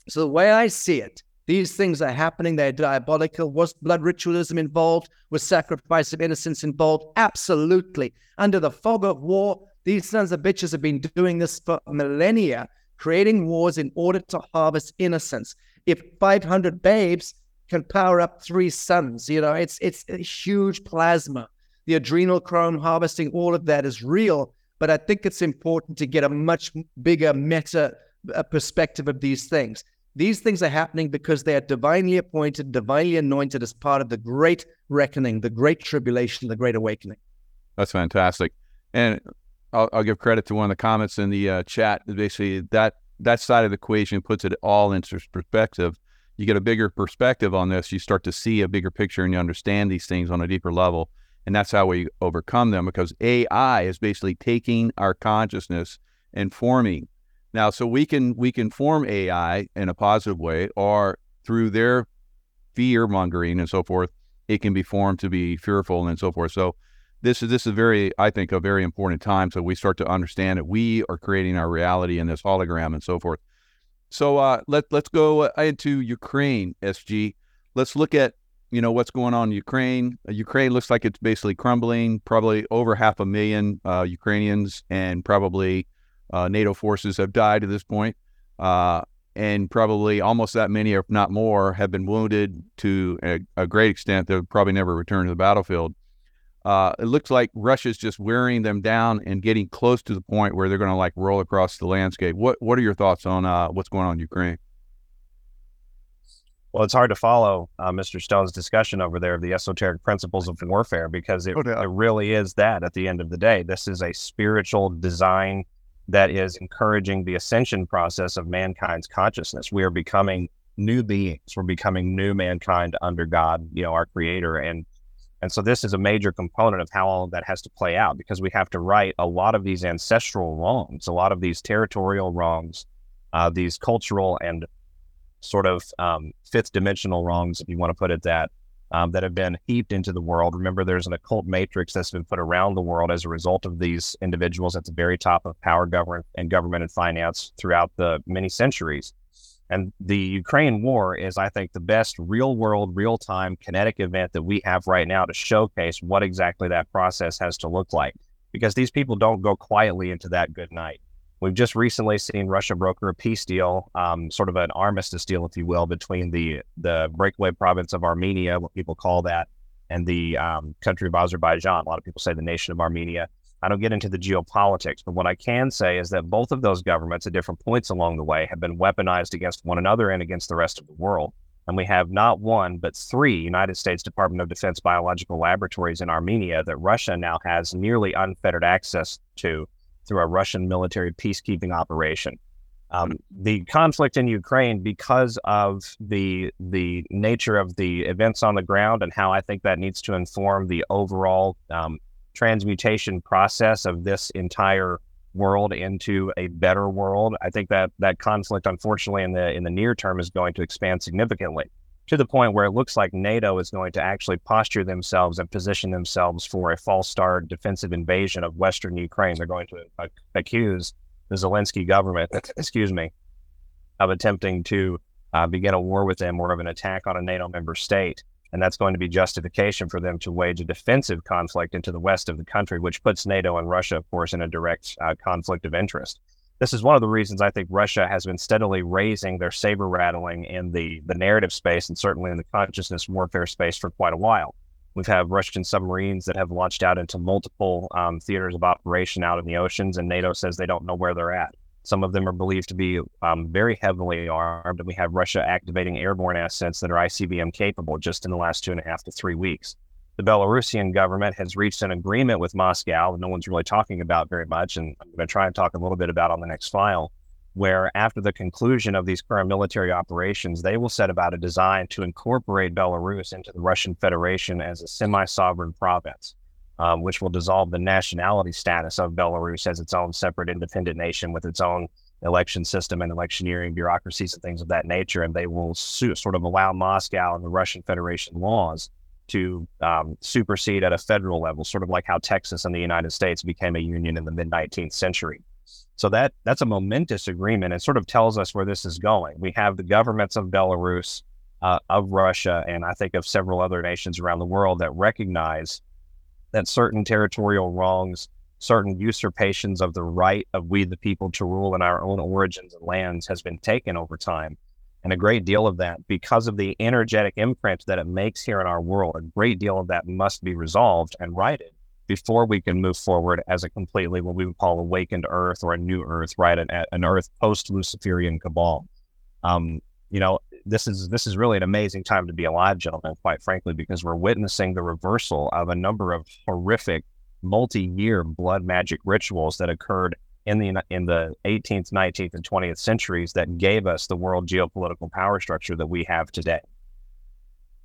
So the way I see it, these things are happening. They're diabolical. Was blood ritualism involved? Was sacrifice of innocence involved? Absolutely. Under the fog of war, these sons of bitches have been doing this for millennia, creating wars in order to harvest innocence. If 500 babes can power up three suns, you know, it's it's a huge plasma. The adrenochrome harvesting, all of that is real. But I think it's important to get a much bigger meta uh, perspective of these things. These things are happening because they are divinely appointed, divinely anointed as part of the great reckoning, the great tribulation, the great awakening. That's fantastic. And I'll, I'll give credit to one of the comments in the uh, chat. Basically, that that side of the equation puts it all into perspective. You get a bigger perspective on this. You start to see a bigger picture, and you understand these things on a deeper level. And that's how we overcome them. Because AI is basically taking our consciousness and forming now, so we can we can form AI in a positive way, or through their fear mongering and so forth, it can be formed to be fearful and so forth. So this is this is very, I think, a very important time. So we start to understand that we are creating our reality in this hologram and so forth. So uh, let let's go uh, into Ukraine, SG. Let's look at you know what's going on in Ukraine. Uh, Ukraine looks like it's basically crumbling. Probably over half a million uh, Ukrainians and probably uh, NATO forces have died to this point, uh, and probably almost that many, if not more, have been wounded to a, a great extent. They'll probably never return to the battlefield. Uh, it looks like Russia's just wearing them down and getting close to the point where they're going to like roll across the landscape. What What are your thoughts on uh, what's going on in Ukraine? Well, it's hard to follow uh, Mr. Stone's discussion over there of the esoteric principles of warfare because it, oh, it really is that at the end of the day. This is a spiritual design that is encouraging the ascension process of mankind's consciousness. We are becoming new beings. We're becoming new mankind under God, you know, our creator. And and so this is a major component of how all of that has to play out because we have to right a lot of these ancestral wrongs, a lot of these territorial wrongs, uh, these cultural and sort of um, fifth dimensional wrongs, if you want to put it that, um, that have been heaped into the world. Remember, there's an occult matrix that's been put around the world as a result of these individuals at the very top of power, government, and government and finance throughout the many centuries. And the Ukraine war is, I think, the best real world, real time kinetic event that we have right now to showcase what exactly that process has to look like. Because these people don't go quietly into that good night. We've just recently seen Russia broker a peace deal, um, sort of an armistice deal, if you will, between the the breakaway province of Armenia, what people call that, and the um, country of Azerbaijan. A lot of people say the nation of Armenia. I don't get into the geopolitics, but what I can say is that both of those governments at different points along the way have been weaponized against one another and against the rest of the world. And we have not one, but three United States Department of Defense biological laboratories in Armenia that Russia now has nearly unfettered access to through a Russian military peacekeeping operation. Um, the conflict in Ukraine, because of the the nature of the events on the ground and how I think that needs to inform the overall um, transmutation process of this entire world into a better world. I think that that conflict, unfortunately, in the in the near term, is going to expand significantly to the point where it looks like NATO is going to actually posture themselves and position themselves for a false start defensive invasion of Western Ukraine. They're going to uh, accuse the Zelensky government, excuse me, of attempting to uh, begin a war with them or of an attack on a NATO member state. And that's going to be justification for them to wage a defensive conflict into the west of the country, which puts NATO and Russia, of course, in a direct uh, conflict of interest this is one of the reasons I think Russia has been steadily raising their saber rattling in the the narrative space and certainly in the consciousness warfare space for quite a while. We've had Russian submarines that have launched out into multiple um, theaters of operation out in the oceans, and NATO says they don't know where they're at. Some of them are believed to be um, very heavily armed, and we have Russia activating airborne assets that are ICBM capable just in the last two and a half to three weeks. the Belarusian government has reached an agreement with Moscow that no one's really talking about very much. And I'm going to try and talk a little bit about on the next file, where after the conclusion of these current military operations, they will set about a design to incorporate Belarus into the Russian Federation as a semi sovereign province, um, which will dissolve the nationality status of Belarus as its own separate independent nation with its own election system and electioneering bureaucracies and things of that nature. And they will su- sort of allow Moscow and the Russian Federation laws to um, supersede at a federal level, sort of like how Texas and the United States became a union in the mid 19th century. So that that's a momentous agreement and sort of tells us where this is going. We have the governments of Belarus, uh, of Russia, and I think of several other nations around the world that recognize that certain territorial wrongs, certain usurpations of the right of we the people to rule in our own origins and lands has been taken over time. And a great deal of that, because of the energetic imprint that it makes here in our world, a great deal of that must be resolved and righted before we can move forward as a completely what we would call awakened Earth or a new Earth, right? An, an Earth post Luciferian cabal. Um, you know, this is this is really an amazing time to be alive, gentlemen. Quite frankly, because we're witnessing the reversal of a number of horrific, multi-year blood magic rituals that occurred in the in the 18th, 19th, and 20th centuries that gave us the world geopolitical power structure that we have today.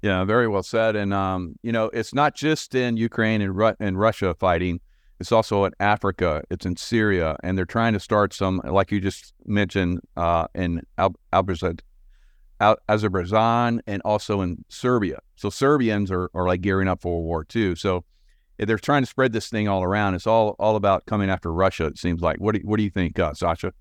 Yeah, very well said. And um, you know, it's not just in Ukraine and, Ru- and Russia fighting; it's also in Africa. It's in Syria, and they're trying to start some, like you just mentioned, uh, in Al- Al- Azerbaijan and also in Serbia. So Serbians are, are like gearing up for World War II. So they're trying to spread this thing all around. It's all all about coming after Russia. It seems like. What do what do you think, uh, Sasha?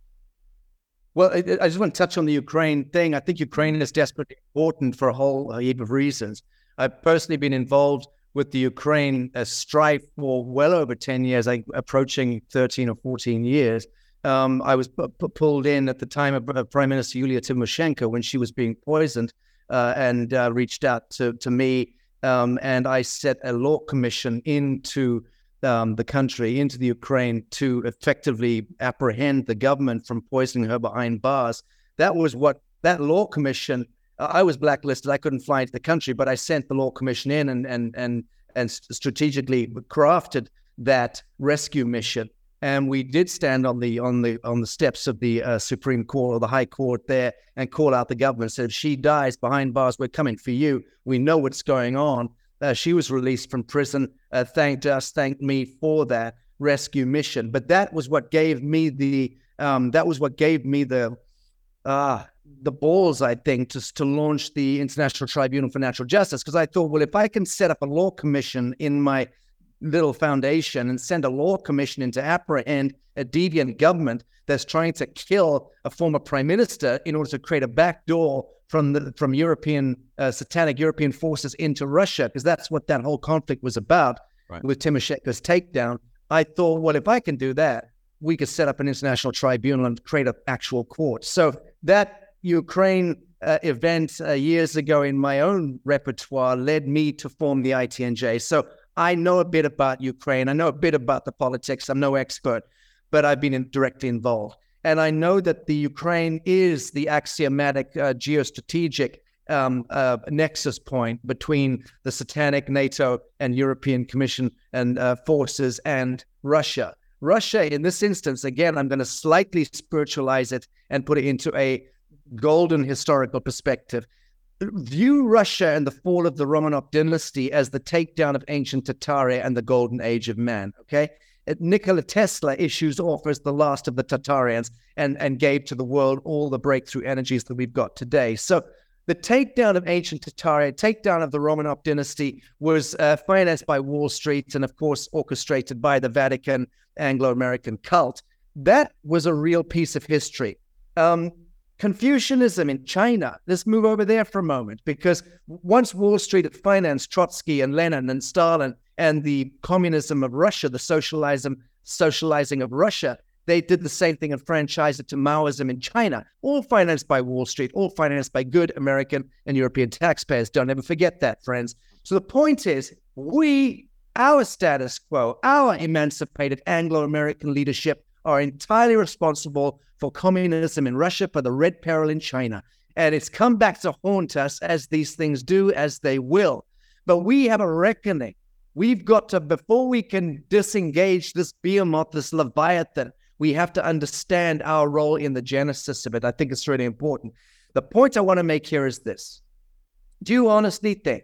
Well, I, I, just want to touch on the Ukraine thing. I think Ukraine is desperately important for a whole heap of reasons. I've personally been involved with the Ukraine uh, strife for well over 10 years, like approaching 13 or 14 years. Um, I was p- p- pulled in at the time of Prime Minister Yulia Tymoshenko when she was being poisoned uh, and uh, reached out to, to me um, and I set a law commission into um, the country, into the Ukraine, to effectively apprehend the government from poisoning her behind bars. That was what that law commission. I was blacklisted. I couldn't fly into the country, but I sent the law commission in and and and and strategically crafted that rescue mission and we did stand on the on the on the steps of the uh, Supreme Court or the High Court there and call out the government. Said if she dies behind bars, we're coming for you. We know what's going on. Uh, she was released from prison. Uh, thanked us, thanked me for that rescue mission. But that was what gave me the um, that was what gave me the uh, the balls, I think, just to launch the International Tribunal for Natural Justice. Because I thought, well, if I can set up a law commission in my little foundation and send a law commission in to apprehend a deviant government that's trying to kill a former prime minister in order to create a backdoor from the from European uh, satanic European forces into Russia, because that's what that whole conflict was about right. with Tymoshenko's takedown. I thought, well, if I can do that, we could set up an international tribunal and create an actual court. So that Ukraine uh, event uh, years ago in my own repertoire led me to form the ITNJ. So I know a bit about Ukraine. I know a bit about the politics. I'm no expert, but I've been in, directly involved. And I know that the Ukraine is the axiomatic uh, geostrategic um, uh, nexus point between the satanic NATO and European Commission and uh, forces and Russia. Russia, in this instance, again, I'm going to slightly spiritualize it and put it into a golden historical perspective view Russia and the fall of the Romanov dynasty as the takedown of ancient Tartaria and the golden age of man. Okay. Nikola Tesla issues off as the last of the Tartarians and, and gave to the world all the breakthrough energies that we've got today. So the takedown of ancient Tartaria, takedown of the Romanov dynasty was uh, financed by Wall Street and, of course, orchestrated by the Vatican Anglo American cult. That was a real piece of history. Um, Confucianism in China. Let's move over there for a moment because once Wall Street had financed Trotsky and Lenin and Stalin and the communism of Russia, the socialism, socializing of Russia, they did the same thing and franchised it to Maoism in China, all financed by Wall Street, all financed by good American and European taxpayers. Don't ever forget that, friends. So the point is, we, our status quo, our emancipated Anglo American leadership are entirely responsible for communism in Russia, for the Red Peril in China. And it's come back to haunt us as these things do, as they will. But we have a reckoning We've got to, before we can disengage this behemoth, this leviathan, we have to understand our role in the genesis of it. I think it's really important. The point I want to make here is this Do you honestly think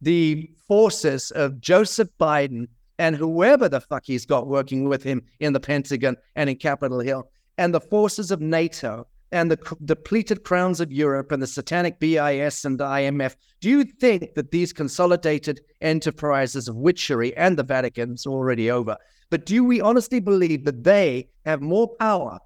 the forces of Joseph Biden and whoever the fuck he's got working with him in the Pentagon and in Capitol Hill, and the forces of NATO and the c- depleted crowns of Europe and the satanic BIS and the IMF, do you think that these consolidated enterprises of witchery and the Vatican's already over, but do we honestly believe that they have more power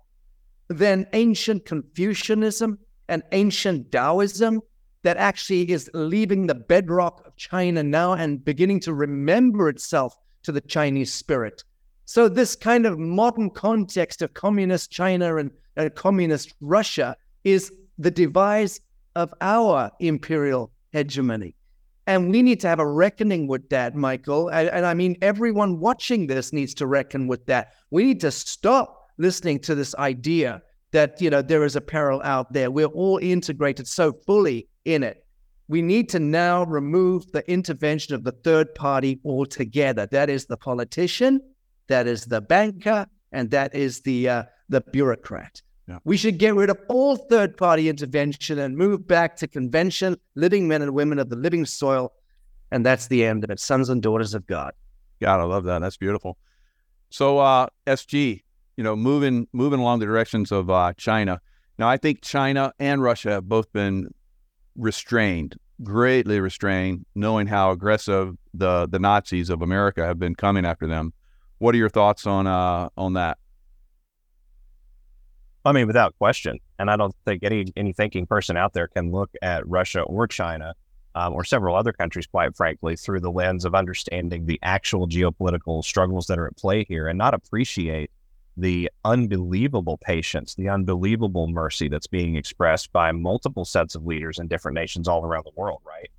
than ancient Confucianism and ancient Taoism that actually is leaving the bedrock of China now and beginning to remember itself to the Chinese spirit? So, this kind of modern context of communist China and, communist Russia is the device of our imperial hegemony. And we need to have a reckoning with that, Michael. And, I mean, everyone watching this needs to reckon with that. We need to stop listening to this idea that, you know, there is a peril out there. We're all integrated so fully in it. We need to now remove the intervention of the third party altogether. That is the politician that is the banker, and that is the uh, the bureaucrat. Yeah. We should get rid of all third party intervention and move back to convention, living men and women of the living soil. And that's the end of it. Sons and daughters of God. God, I love that. That's beautiful. So, uh, SG, you know, moving moving along the directions of uh, China. Now, I think China and Russia have both been restrained, greatly restrained, knowing how aggressive the the Nazis of America have been coming after them. What are your thoughts on uh, on that? I mean, without question, and I don't think any any thinking person out there can look at Russia or China um, or several other countries, quite frankly, through the lens of understanding the actual geopolitical struggles that are at play here, and not appreciate the unbelievable patience, the unbelievable mercy that's being expressed by multiple sets of leaders in different nations all around the world. Right?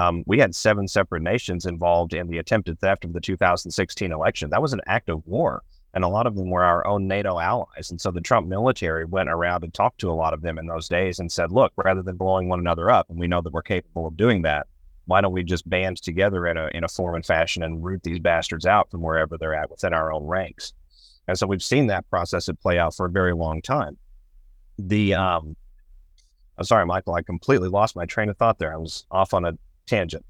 Um, we had seven separate nations involved in the attempted theft of the 2016 election. That was an act of war, and a lot of them were our own NATO allies. And so the Trump military went around and talked to a lot of them in those days and said, "Look, rather than blowing one another up, and we know that we're capable of doing that, why don't we just band together in a in a form and fashion and root these bastards out from wherever they're at within our own ranks?" And so we've seen that process it play out for a very long time. The um, I'm sorry, Michael, I completely lost my train of thought there. I was off on a tangent.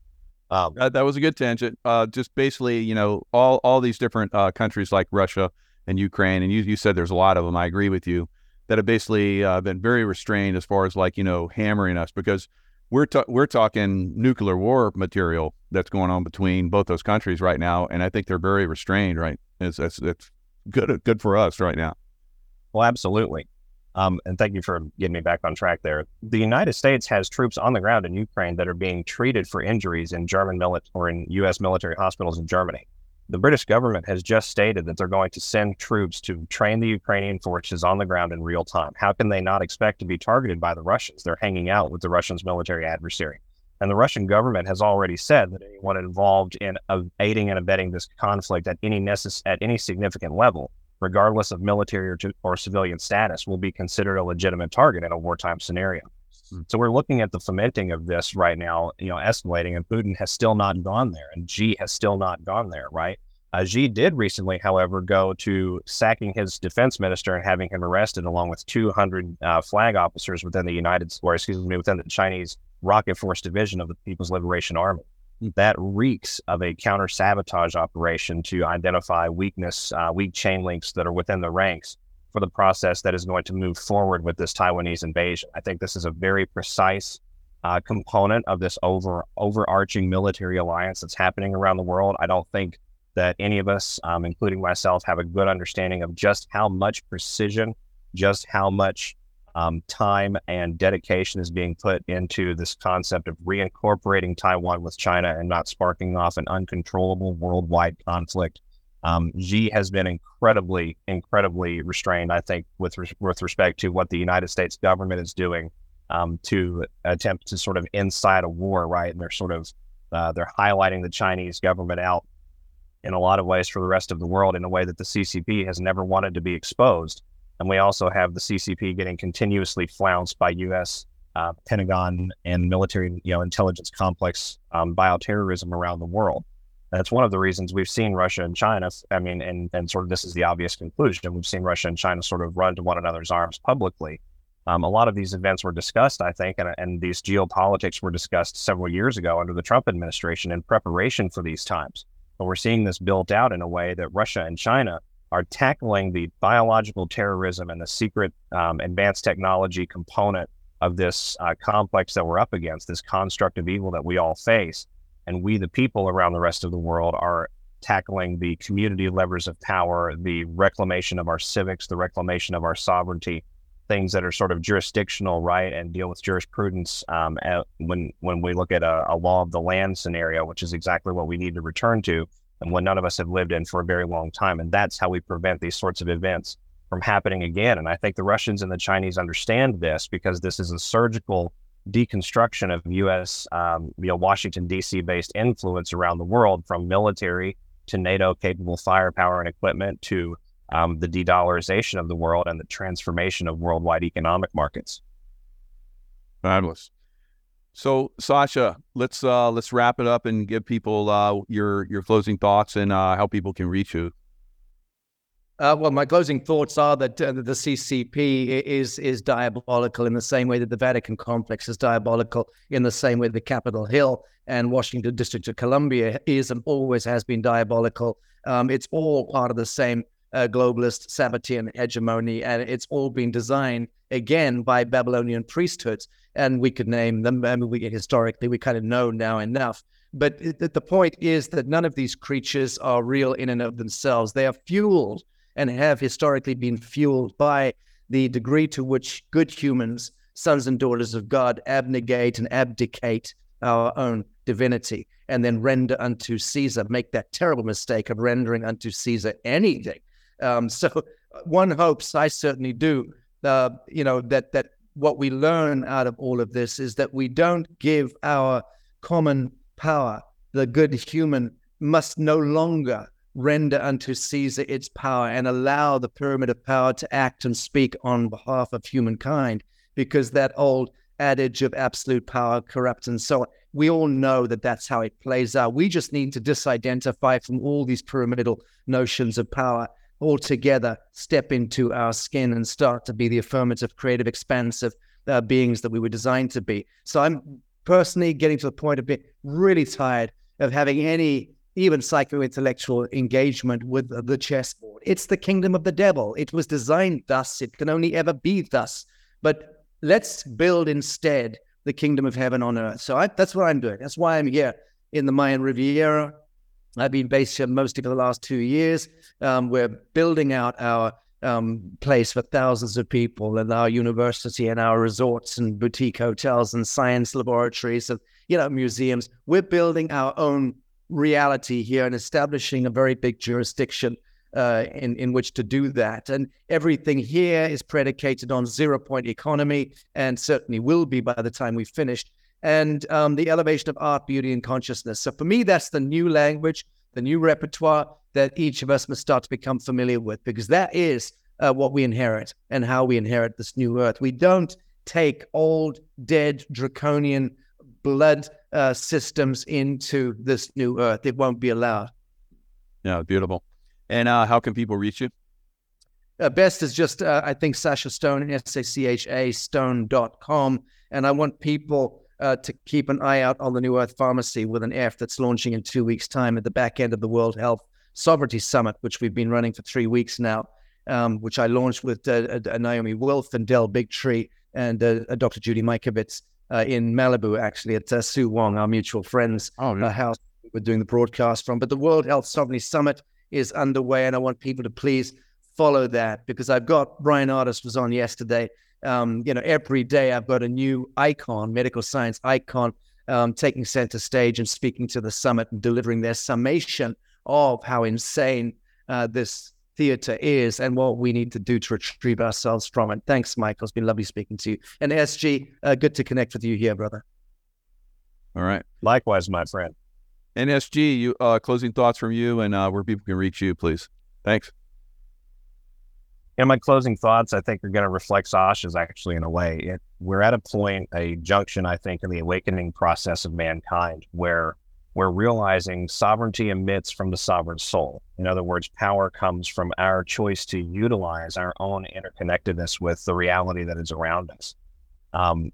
Um, uh, that was a good tangent. Uh, just basically, you know, all all these different uh, countries like Russia and Ukraine, and you you said there's a lot of them. I agree with you that have basically uh, been very restrained as far as like you know hammering us because we're ta- we're talking nuclear war material that's going on between both those countries right now, and I think they're very restrained. Right, it's it's, it's good good for us right now. Well, absolutely. Um, and thank you for getting me back on track there. The United States has troops on the ground in Ukraine that are being treated for injuries in German military or in U.S. military hospitals in Germany. The British government has just stated that they're going to send troops to train the Ukrainian forces on the ground in real time. How can they not expect to be targeted by the Russians? They're hanging out with the Russians' military adversary. And the Russian government has already said that anyone involved in aiding and abetting this conflict at any necess- at any significant level regardless of military or, or civilian status, will be considered a legitimate target in a wartime scenario. Mm-hmm. So we're looking at the fomenting of this right now, you know, escalating, and Putin has still not gone there, and Xi has still not gone there, right? Uh, Xi did recently, however, go to sacking his defense minister and having him arrested, along with 200 uh, flag officers within the United, or excuse me, within the Chinese Rocket Force Division of the People's Liberation Army that reeks of a counter sabotage operation to identify weakness, uh, weak chain links that are within the ranks for the process that is going to move forward with this Taiwanese invasion. I think this is a very precise uh, component of this over overarching military alliance that's happening around the world. I don't think that any of us, um, including myself, have a good understanding of just how much precision, just how much um, time and dedication is being put into this concept of reincorporating Taiwan with China and not sparking off an uncontrollable worldwide conflict. Um, Xi has been incredibly, incredibly restrained, I think, with re- with respect to what the United States government is doing um, to attempt to sort of incite a war, right? And they're sort of uh, they're highlighting the Chinese government out in a lot of ways for the rest of the world in a way that the CCP has never wanted to be exposed. And we also have the CCP getting continuously flounced by U.S. Uh, Pentagon and military, you know, intelligence complex um, bioterrorism around the world. That's one of the reasons we've seen Russia and China. I mean, and and sort of this is the obvious conclusion. We've seen Russia and China sort of run to one another's arms publicly. Um, a lot of these events were discussed, I think, and, and these geopolitics were discussed several years ago under the Trump administration in preparation for these times. But we're seeing this built out in a way that Russia and China are tackling the biological terrorism and the secret um, advanced technology component of this uh, complex that we're up against, this construct of evil that we all face. And we, the people around the rest of the world, are tackling the community levers of power, the reclamation of our civics, the reclamation of our sovereignty, things that are sort of jurisdictional, right, and deal with jurisprudence. Um, when when we look at a, a law of the land scenario, which is exactly what we need to return to and what none of us have lived in for a very long time. And that's how we prevent these sorts of events from happening again. And I think the Russians and the Chinese understand this because this is a surgical deconstruction of U.S. Um, you know, Washington D.C. based influence around the world, from military to NATO capable firepower and equipment to um, the de-dollarization of the world and the transformation of worldwide economic markets. Fabulous. So, Sasha, let's uh, let's wrap it up and give people uh, your your closing thoughts and uh, how people can reach you. Uh, well, my closing thoughts are that uh, the CCP is is diabolical in the same way that the Vatican complex is diabolical, in the same way the Capitol Hill and Washington District of Columbia is and always has been diabolical. Um, it's all part of the same uh, globalist Sabbatean hegemony, and it's all been designed again by Babylonian priesthoods and we could name them. I mean, we historically we kind of know now enough. But it, the point is that none of these creatures are real in and of themselves. They are fueled and have historically been fueled by the degree to which good humans, sons and daughters of God, abnegate and abdicate our own divinity and then render unto Caesar, make that terrible mistake of rendering unto Caesar anything. Um, so one hopes, I certainly do, uh, you know, that that what we learn out of all of this is that we don't give our common power. The good human must no longer render unto Caesar its power and allow the pyramid of power to act and speak on behalf of humankind, because that old adage of absolute power corrupts and so on. We all know that that's how it plays out. We just need to disidentify from all these pyramidal notions of power all together step into our skin and start to be the affirmative, creative, expansive uh, beings that we were designed to be. So I'm personally getting to the point of being really tired of having any even psycho-intellectual engagement with the chessboard. It's the kingdom of the devil. It was designed thus. It can only ever be thus. But let's build instead the kingdom of heaven on earth. So I, that's what I'm doing. That's why I'm here in the Mayan Riviera. I've been based here mostly for the last two years. Um, we're building out our um, place for thousands of people and our university and our resorts and boutique hotels and science laboratories and you know museums. We're building our own reality here and establishing a very big jurisdiction uh, in in which to do that. And everything here is predicated on zero point economy, and certainly will be by the time we've finished and um, the elevation of art, beauty, and consciousness. So for me, that's the new language, the new repertoire that each of us must start to become familiar with, because that is uh, what we inherit and how we inherit this new earth. We don't take old, dead, draconian blood uh, systems into this new earth. It won't be allowed. Yeah, beautiful. And uh, how can people reach you? Uh, best is just, uh, I think, Sasha Stone, S A C H A stone.com. And I want people uh, to keep an eye out on the New Earth Pharmacy with an F that's launching in two weeks' time at the back end of the World Health Sovereignty Summit, which we've been running for three weeks now, um, which I launched with uh, uh, Naomi Wolf and Del Bigtree and uh, uh, Dr. Judy Mikovits uh, in Malibu, actually, at Sue Wong, our mutual friend's oh, house we're doing the broadcast from. But the World Health Sovereignty Summit is underway, and I want people to please follow that because I've got Bryan Ardis was on yesterday um, you know, every day I've got a new icon, medical science icon, um, taking center stage and speaking to the summit and delivering their summation of how insane uh, this theater is and what we need to do to retrieve ourselves from it. Thanks, Michael. It's been lovely speaking to you. And SG, uh, good to connect with you here, brother. All right. Likewise, my friend. NSG, you uh, closing thoughts from you and uh, where people can reach you, please. Thanks. And my closing thoughts, I think, are going to reflect Sasha's actually in a way. It, we're at a point, a junction, I think, in the awakening process of mankind where we're realizing sovereignty emits from the sovereign soul. In other words, power comes from our choice to utilize our own interconnectedness with the reality that is around us. Um,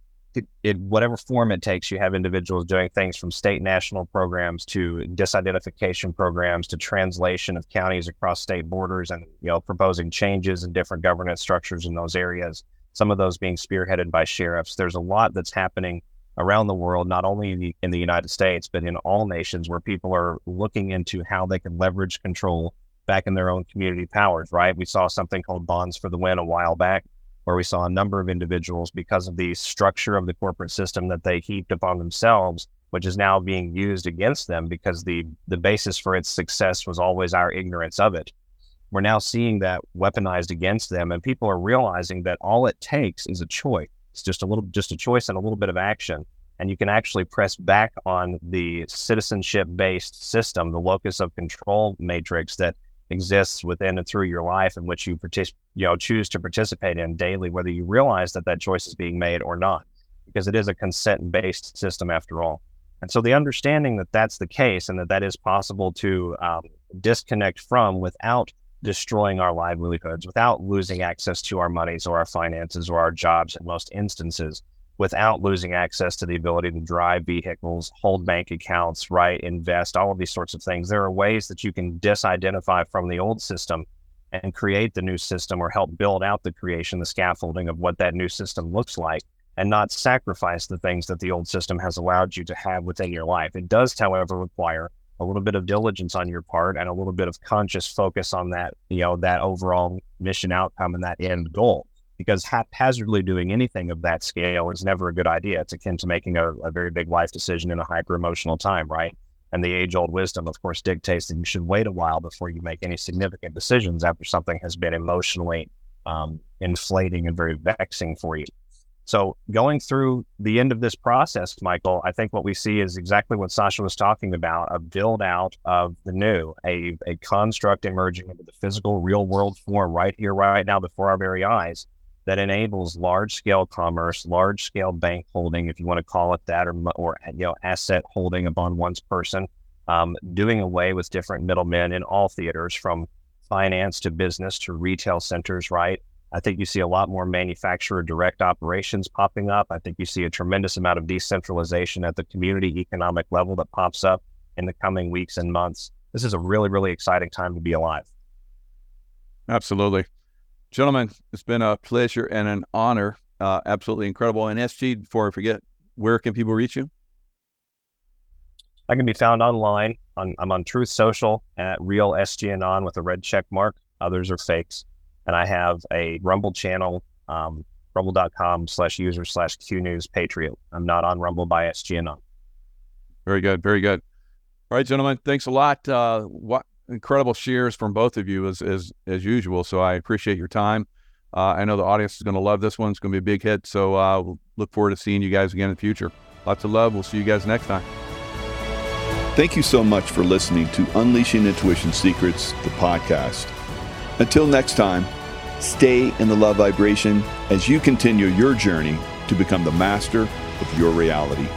it, whatever form it takes, you have individuals doing things from state national programs to disidentification programs to translation of counties across state borders and you know proposing changes in different governance structures in those areas. Some of those being spearheaded by sheriffs. There's a lot that's happening around the world, not only in the, in the United States, but in all nations where people are looking into how they can leverage control back in their own community powers, right? We saw something called Bonds for the Win a while back, where we saw a number of individuals, because of the structure of the corporate system that they heaped upon themselves, which is now being used against them because the, the basis for its success was always our ignorance of it. We're now seeing that weaponized against them, and people are realizing that all it takes is a choice it's just a little, just a choice and a little bit of action. And you can actually press back on the citizenship based system, the locus of control matrix that exists within and through your life in which you partic- you know choose to participate in daily whether you realize that that choice is being made or not because it is a consent based system after all. And so the understanding that that's the case and that that is possible to um, disconnect from without destroying our livelihoods without losing access to our monies or our finances or our jobs in most instances, without losing access to the ability to drive vehicles, hold bank accounts, right, invest, all of these sorts of things. There are ways that you can disidentify from the old system and create the new system or help build out the creation, the scaffolding of what that new system looks like and not sacrifice the things that the old system has allowed you to have within your life. It does, however, require a little bit of diligence on your part and a little bit of conscious focus on that, you know, that overall mission outcome and that end goal. Because haphazardly doing anything of that scale is never a good idea. It's akin to making a, a very big life decision in a hyper emotional time, right? And the age old wisdom, of course, dictates that you should wait a while before you make any significant decisions after something has been emotionally um, inflating and very vexing for you. So going through the end of this process, Michael, I think what we see is exactly what Sasha was talking about, a build out of the new, a, a construct emerging into the physical real world form right here, right now before our very eyes that enables large scale commerce, large scale bank holding, if you want to call it that, or, or you know, asset holding upon one's person, um, doing away with different middlemen in all theaters from finance to business to retail centers, right? I think you see a lot more manufacturer direct operations popping up. I think you see a tremendous amount of decentralization at the community economic level that pops up in the coming weeks and months. This is a really, really exciting time to be alive. Absolutely. Gentlemen, it's been a pleasure and an honor. Uh, absolutely incredible. And SG, before I forget, where can people reach you? I can be found online. On, I'm on Truth Social at Real SGAnon with a red check mark. Others are fakes and I have a Rumble channel, um, rumble.com slash user slash Q News Patriot. I'm not on Rumble by SGN. Very good. Very good. All right, gentlemen. Thanks a lot. Uh, what incredible shares from both of you as, as, as usual. So I appreciate your time. Uh, I know the audience is going to love this one. It's going to be a big hit. So uh, we'll look forward to seeing you guys again in the future. Lots of love. We'll see you guys next time. Thank you so much for listening to Unleashing Intuition Secrets, the podcast. Until next time, Stay in the love vibration as you continue your journey to become the master of your reality.